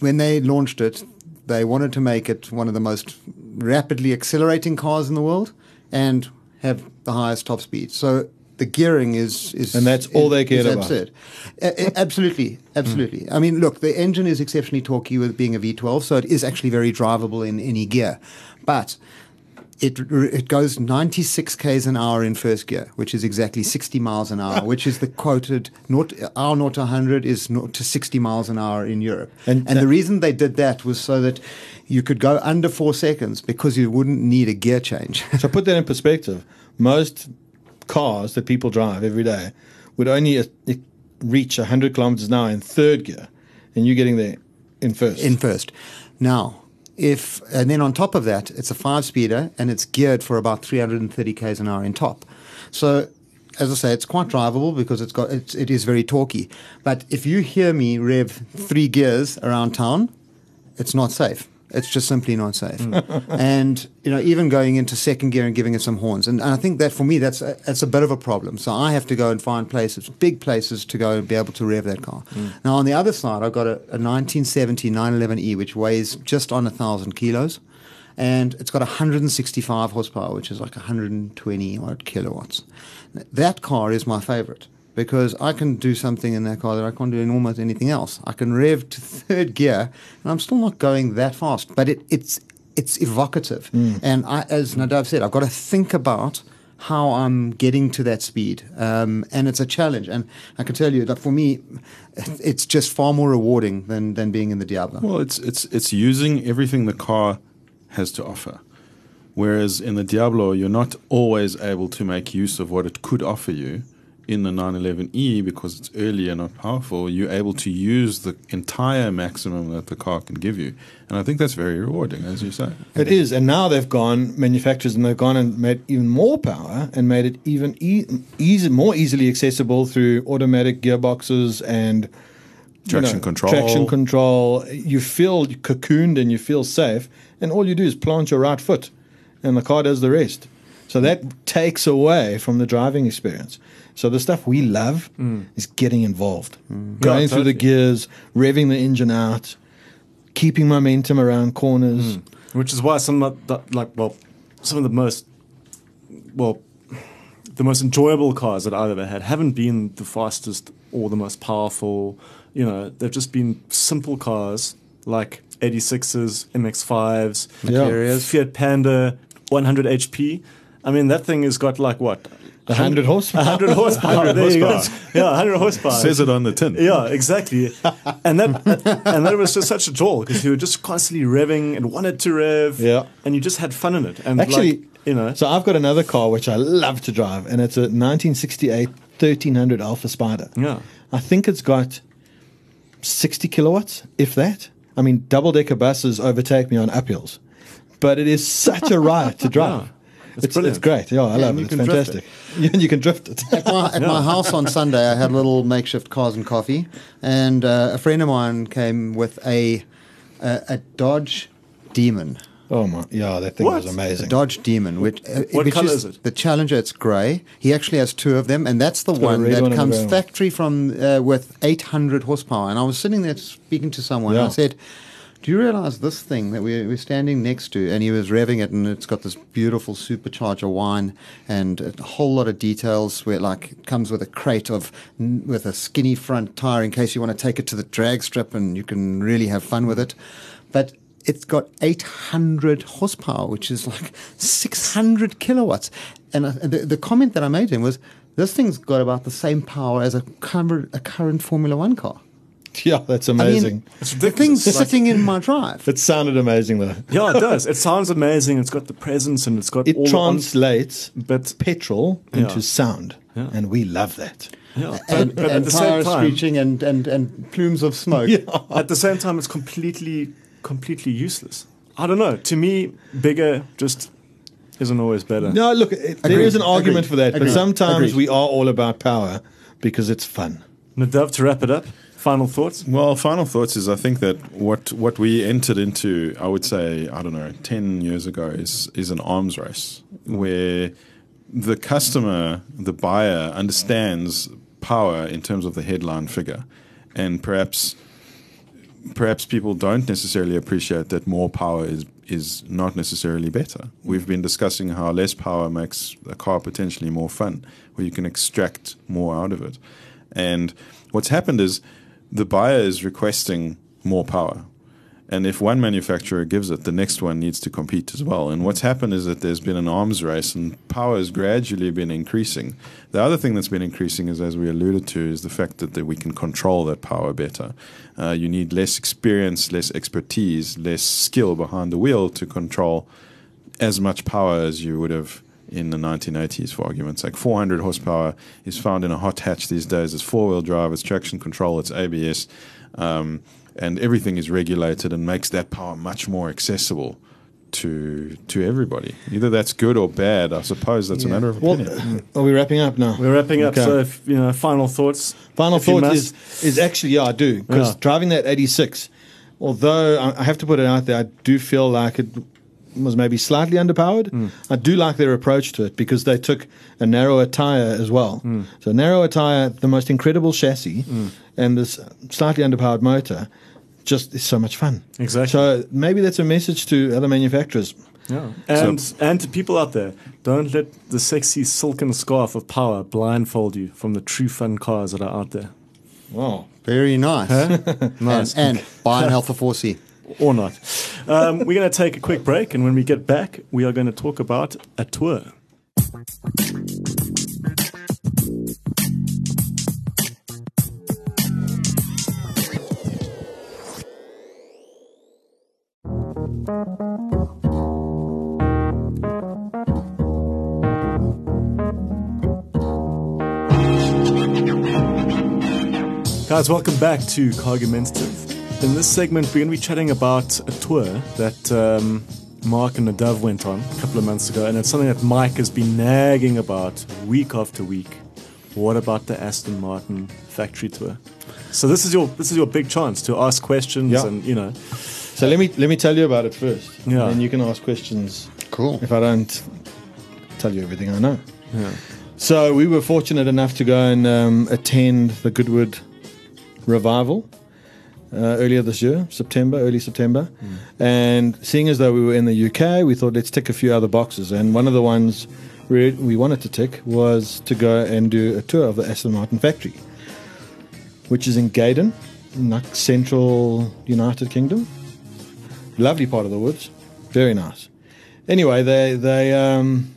when they launched it, they wanted to make it one of the most rapidly accelerating cars in the world and have the highest top speed. So the gearing is, is
And that's all they cared
is
about.
absurd. A- absolutely, absolutely. Mm. I mean, look, the engine is exceptionally torquey with being a V12, so it is actually very drivable in any gear. But it it goes 96 k's an hour in first gear, which is exactly 60 miles an hour, (laughs) which is the quoted naught, our 0 to 100 is 0 to 60 miles an hour in Europe.
And-
And, the reason they did that was so that you could go under four seconds because you wouldn't need a gear change. (laughs)
So put that in perspective. Most cars that people drive every day would only uh, reach 100 kilometers an hour in third gear, and you're getting there in first.
in first. Now, if and then on top of that, it's a five speeder and it's geared for about 330 k's an hour in top. So, as I say, it's quite drivable because it's got it's, it is very torquey. But if you hear me rev three gears around town, it's not safe. It's just simply not safe. Hmm. (laughs) and you know, even going into second gear and giving it some horns, and, and I think that for me, that's a, that's a bit of a problem. So I have to go and find places, big places, to go and be able to rev that car. Hmm. Now on the other side, I've got a, a 1970 911E, which weighs just on a thousand kilos, and it's got 165 horsepower, which is like 120 odd kilowatts. That car is my favorite because I can do something in that car that I can't do in almost anything else. I can rev to third gear, and I'm still not going that fast, but it, it's it's evocative. And I, as Nadav said, I've got to think about how I'm getting to that speed, um, and it's a challenge. And I can tell you that for me, it's just far more rewarding than than being in the Diablo.
Well, it's it's it's using everything the car has to offer. Whereas in the Diablo, you're not always able to make use of what it could offer you. In the 911E, because it's earlier, not powerful, you're able to use the entire maximum that the car can give you. And I think that's very rewarding, as you say.
It is, and now they've gone manufacturers and they've gone and made even more power and made it even e- easy, more easily accessible through automatic gearboxes and you
Traction control.
Traction control. You feel cocooned and you feel safe, and all you do is plant your right foot, and the car does the rest. So that takes away from the driving experience. So the stuff we love mm. is getting involved, mm. going
Yeah,
through the gears, revving the engine out, keeping momentum around corners. Mm.
which is why some of the, like well some of the most well the most enjoyable cars that I've ever had haven't been the fastest or the most powerful. You know, they've just been simple cars like 86s, MX5s,
Yeah.
Areas.
Fiat Panda, 100 HP. I mean, that thing has got like what?
100 horsepower.
100 horsepower. there you go.
horsepower.
Yeah, 100 horsepower.
Says it on the tin.
Yeah, exactly. and that and that was just such a joy because you were just constantly revving and wanted to rev.
Yeah.
And you just had fun in it. And
Actually,
like, you know,
So I've got another car which I love to drive, and it's a 1968 1300 Alfa Spider.
Yeah.
I think it's got 60 kilowatts, if that. I mean, double decker buses overtake me on uphills, but it is such a riot to (laughs) drive.
Yeah.
It's, it's,
brilliant.
great. Yeah, I
Yeah,
love it. It's
can drift
fantastic. (laughs) and you can drift it.
At, my, at my house on Sunday, I had a little makeshift cars and coffee, and uh, a friend of mine came with a a, a Dodge Demon.
oh my, yeah, that thing
What?
was
A
amazing.
Dodge Demon, which, uh,
What
which
colour
is,
is it?
The Challenger. It's grey. He actually has two of them, and that's the
got
one that
one
comes factory from uh, with 800 horsepower. And I was sitting there speaking to someone, and I said, "Do you realize this thing that we're, we're standing next to?" And he was revving it, and it's got this beautiful supercharger whine and a whole lot of details. Where like it comes with a crate of with a skinny front tire in case you want to take it to the drag strip, and you can really have fun with it. But it's got 800 horsepower, which is like 600 kilowatts. And, uh, the, the comment that I made to him was, this thing's got about the same power as a a current Formula One car. (laughs)
yeah, that's
I
amazing.
mean,
It's
the
ridiculous.
thing's
Like-
sitting in my drive. (laughs)
it sounded amazing though. (laughs)
yeah, it does. It sounds amazing. It's got the presence and it's got
It
all the on-
translates
but
petrol into
Yeah.
sound,
Yeah.
and we love that.
yeah,
and,
but, but at
and
the
tires
same time,
screeching and, and, and plumes of smoke. Yeah.
at the same time, it's completely, completely useless. I don't know. To me, bigger just isn't always better.
No, look, it, there
Agreed.
is an argument
Agreed.
for that, but sometimes
Agreed.
we are all about power because it's fun.
Nadav, to wrap it up, final thoughts.
Well, final thoughts is I think that what what we entered into, I would say, I don't know, ten years ago, is is an arms race where the customer, the buyer, understands power in terms of the headline figure, and perhaps perhaps people don't necessarily appreciate that more power is is not necessarily better. We've been discussing how less power makes a car potentially more fun, where you can extract more out of it. And what's happened is the buyer is requesting more power. And if one manufacturer gives it, the next one needs to compete as well. And what's happened is that there's been an arms race and power has gradually been increasing. The other thing that's been increasing is, as we alluded to, is the fact that, that we can control that power better. Uh, you need less experience, less expertise, less skill behind the wheel to control as much power as you would have in the 1980s, for argument's sake. 400 horsepower is found in a hot hatch these days. It's four wheel drive, it's traction control, it's ABS, um, and everything is regulated and makes that power much more accessible to to everybody. Either that's good or bad. I suppose that's a matter of
Well,
opinion.
are we wrapping up now?
We're wrapping up.
Okay.
So, if, you know, final thoughts.
Final
if you
thought is is actually yeah I do because
Yeah.
driving that 86, although I I have to put it out there, I do feel like it was maybe slightly underpowered.
Hmm.
I do like their approach to it because they took a narrower tire as well.
Hmm.
So narrower tire, the most incredible chassis, and this slightly underpowered motor. Just is so much fun.
Exactly.
So maybe that's a message to other manufacturers.
Yeah. And and to people out there, don't let the sexy silken scarf of power blindfold you from the true fun cars that are out there.
Wow.
Very nice.
Nice. (laughs)
And, and buy an Alfa 4C.
Or not. Um, we're going to take a quick break, and when we get back, we are going to talk about a tour. Guys, welcome back to Cargumentative. In this segment, we're going to be chatting about a tour that um, Mark and Nadav went on a couple of months ago, and it's something that Mike has been nagging about week after week. What about the Aston Martin factory tour? So this is your this is your big chance to ask questions,
Yeah.
and you know,
So let me let me tell you about it first.
Yeah.
And you can ask questions
Cool.
if I don't tell you everything I know. Yeah. So we were fortunate enough to go and um, attend the Goodwood revival uh, earlier this year, September, early September. And seeing as though we were in the UK, we thought let's tick a few other boxes. And one of the ones we, we wanted to tick was to go and do a tour of the Aston Martin factory, which is in Gaydon, in central United Kingdom. Lovely part of the woods, very nice. Anyway, they they um,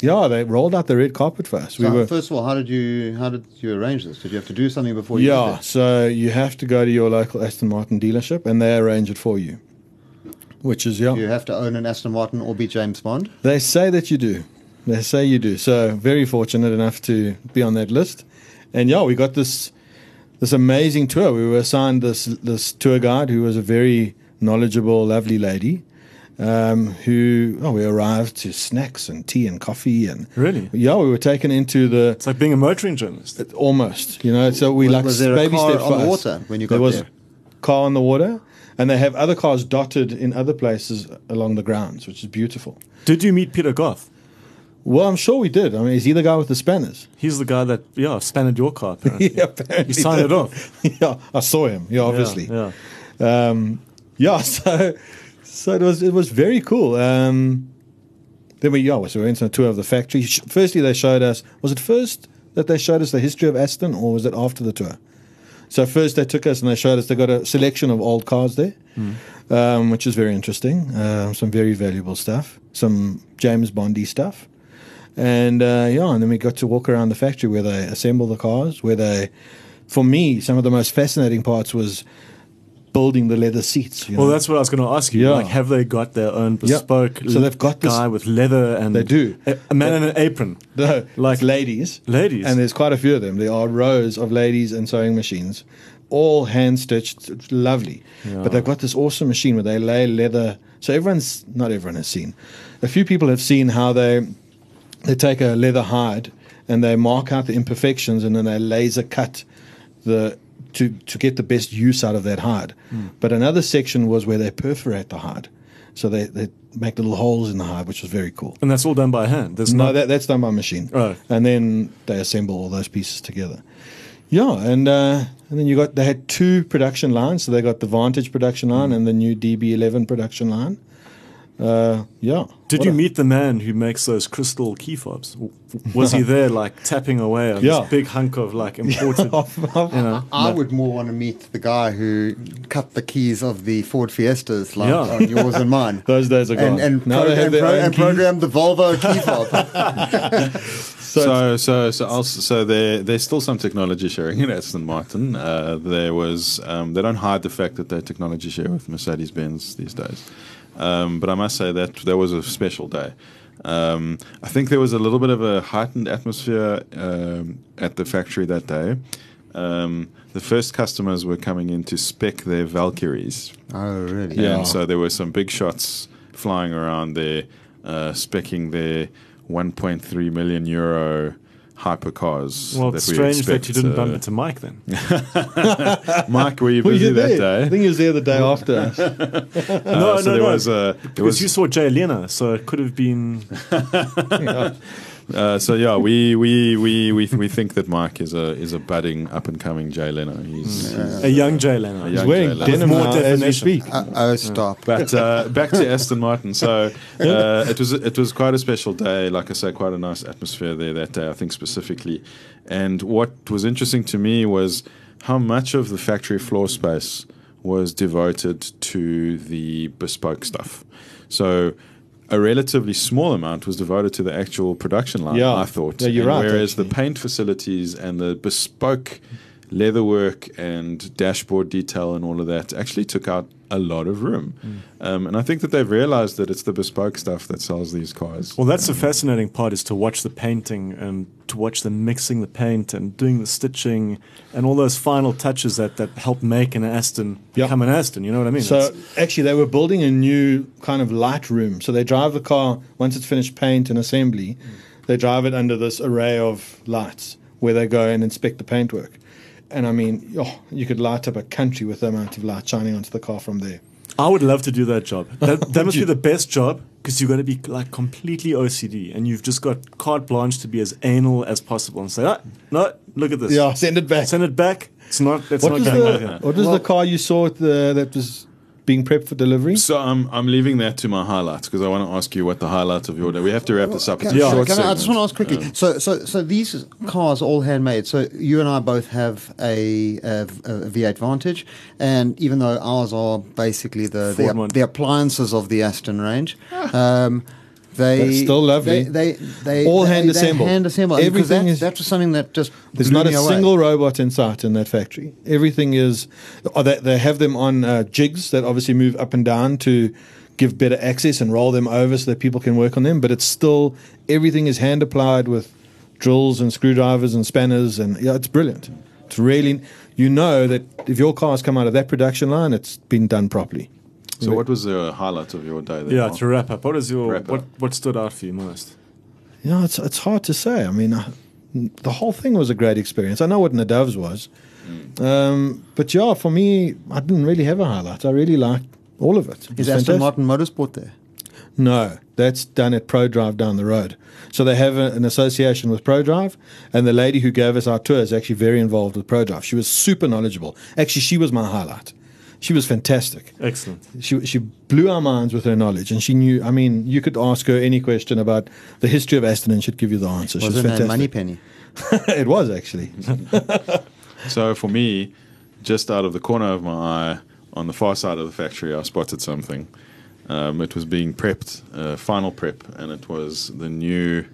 yeah they rolled out the red carpet for us.
So
we were
first of all, how did you how did you arrange this? Did you have to do something before you?
yeah, so you have to go to your local Aston Martin dealership and they arrange it for you. Which is yeah.
You have to own an Aston Martin or be James Bond.
They say that you do. They say you do. So very fortunate enough to be on that list. And yeah, we got this this amazing tour. We were assigned this this tour guide who was a very knowledgeable, lovely lady. Um, who oh we arrived to snacks and tea and coffee and
Really?
yeah we were taken into the
It's like being a motoring journalist.
almost you know so we
Was-
like
was there a
baby
car
steps
on the water when you got
there
got
was
there?
car on the water and they have other cars dotted in other places along the grounds which is beautiful
Did you meet Peter Goth?
well I'm sure we did I mean is he the guy with the spanners
He's the guy that yeah spanned your car. (laughs) Apparently.
yeah apparently
You signed
did.
it off. (laughs)
yeah I saw him yeah obviously
Yeah.
um, yeah (laughs) so so it was it was very cool. Um, then we yeah so we went on a tour of the factory. Firstly they showed us was it first that they showed us the history of Aston or was it after the tour? So first they took us and they showed us they got a selection of old cars there um, which is very interesting. Um, some very valuable stuff some James Bondy stuff. And uh, yeah, and then we got to walk around the factory where they assemble the cars. Where they, for me, some of the most fascinating parts was building the leather seats.
Well,
know?
that's what I was going to ask you.
Yeah.
Like, have they got their own
Yeah.
bespoke
So they've got this-
guy with leather and
They do.
a, a man in an apron,
no,
like-
ladies,
ladies.
and there's quite a few of them. There are rows of ladies and sewing machines, all hand stitched. It's lovely, but they've got this awesome machine where they lay leather. So everyone's not everyone has seen. A few people have seen how they they take a leather hide and they mark out the imperfections and then they laser cut the to to get the best use out of that hide. But another section was where they perforate the hide. So they, they make little holes in the hide, which was very cool.
and that's all done by hand. There's
No,
no,
that, that's done by machine.
Oh.
And then they assemble all those pieces together. Yeah, and uh, and then you got they had two production lines. So they got the Vantage production line and the new DB11 production line. Uh, yeah.
Did
What
you
a-
meet the man who makes those crystal key fobs? Was he there, like tapping away on
Yeah.
this big hunk of like (laughs) imported? (laughs) you know,
I would more want to meet the guy who cut the keys of the Ford Fiestas, like
Yeah.
on yours and mine. (laughs)
Those days are gone.
and and,
Now
pro-
they have
and,
their
pro-
own
and
keys.
program the Volvo key fob.
So, so, so, also, so there, there's still some technology sharing in Aston Martin. Uh, there was, um, they don't hide the fact that they technology share with Mercedes Benz these days. Um, but I must say that that was a special day. Um, I think there was a little bit of a heightened atmosphere um, at the factory that day. Um, the first customers were coming in to spec their Valkyries.
oh, really?
Yeah.
And so there were some big shots flying around there, uh, specking their 1.3 million euro hypercars.
well,
that
it's
we
strange that you didn't bump
uh,
into Mike then. (laughs) (laughs)
Mike, were you
Were
busy
you
that
there? I think he was there the day (laughs) after us.
no,
Uh,
no,
so there
no.
was a there
because
was
you saw Jay Leno, so it could have been.
Uh, so yeah we, we, we, we, we think that Mike is a is a budding up and coming Jay Leno. He's, he's
A young Jay Leno.
A
He's
young
wearing
Jay Leno.
denim
More
now as we speak.
Uh, oh, stop.
But uh, back to Aston Martin. So (laughs) uh, it was it was quite a special day. Like I say, quite a nice atmosphere there that day. I think specifically, and what was interesting to me was how much of the factory floor space was devoted to the bespoke stuff. So. A relatively small amount was devoted to the actual production line.
Yeah.
I thought.
Yeah, you're
And
right,
Whereas the paint facilities and the bespoke leatherwork and dashboard detail and all of that actually took out a lot of room.
Mm.
Um, and I think that they've realized that it's the bespoke stuff that sells these cars.
Well, that's the fascinating part is to watch the painting and to watch them mixing the paint and doing the stitching and all those final touches that, that help make an Aston
Yeah.
become an Aston. You know what I mean?
So
That's-
actually, they were building a new kind of light room. So they drive the car once it's finished paint and assembly. They drive it under this array of lights where they go and inspect the paintwork. And I mean, oh, you could light up a country with the amount of light shining onto the car from there.
I would love to do that job. That, (laughs) that must
you?
be the best job because you've got to be like completely OCD and you've just got carte blanche to be as anal as possible and say, ah, no, look at this.
Yeah, send it back.
Send it back. It's not. It's
What
not going
the
back here.
what was the car you saw at the, that was being prepped for delivery?
So I'm I'm leaving that to my highlights because I want to ask you what the highlights of your day. We have to wrap this up. It's a
Can-
short
can I, I just want to ask quickly. So, so, so these cars are all handmade. So you and I both have a, a, a V8 Vantage, and even though ours are basically the the, the appliances of the Aston range, (laughs) um, they
That's still lovely.
They, they, they
All
they-
hand assembled.
Hand assembled.
Everything
that,
is-
that was something that just
There's not a single robot in sight in that factory. Everything is. Oh, they, they have them on uh, jigs that obviously move up and down to give better access and roll them over so that people can work on them. But it's still everything is hand applied with drills and screwdrivers and spanners, and yeah, it's brilliant. It's really you know that if your cars come out of that production line, it's been done properly.
So what was the highlight of your day? Then?
Yeah, to wrap up, what is your
Wrap up.
what what stood out for you most?
You know, it's it's hard to say. I mean, uh, the whole thing was a great experience. I know what Nadav's was, um, but yeah, for me, I didn't really have a highlight. I really liked all of it. It
Is
was
Aston
fantastic.
Martin Motorsport there?
No, that's done at ProDrive down the road. So they have a, an association with ProDrive, and the lady who gave us our tour is actually very involved with ProDrive. She was super knowledgeable. Actually, she was my highlight. She was fantastic.
Excellent.
She she blew our minds with her knowledge, and she knew. I mean, you could ask her any question about the history of Aston, and she'd give you the answer. She
Was
was
it a
fantastic.
Moneypenny? (laughs)
it was actually. (laughs)
So for me, just out of the corner of my eye, on the far side of the factory, I spotted something. Um, it was being prepped, uh, final prep, and it was the new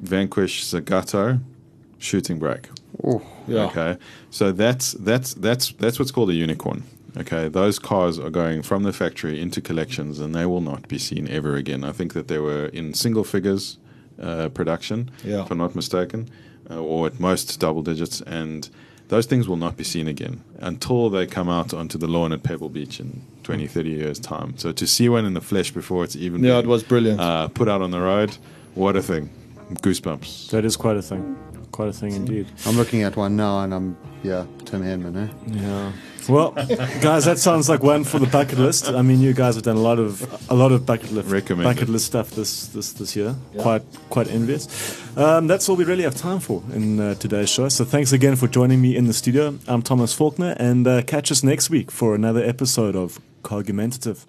Vanquish Zagato shooting brake.
Oh,
Yeah.
Okay, so that's that's that's that's what's called a unicorn. Okay, those cars are going from the factory into collections, and they will not be seen ever again. I think that they were in single figures uh, production,
Yeah.
if I'm not mistaken, uh, or at most double digits, and those things will not be seen again until they come out onto the lawn at Pebble Beach in 20, 30 years' time. So to see one in the flesh before it's even
Yeah,
been,
it was brilliant.
uh, put out on the road, what a thing! Goosebumps.
That is quite a thing. Quite a thing indeed.
I'm looking at one now, and I'm yeah, Tim Henman. Eh?
Yeah. Well, guys, that sounds like one for the bucket list. I mean, you guys have done a lot of a lot of bucket list
Recommended.
bucket list stuff this this this year. Quite quite envious. Um, that's all we really have time for in uh, today's show. So thanks again for joining me in the studio. I'm Thomas Faulkner, and uh, catch us next week for another episode of Cargumentative.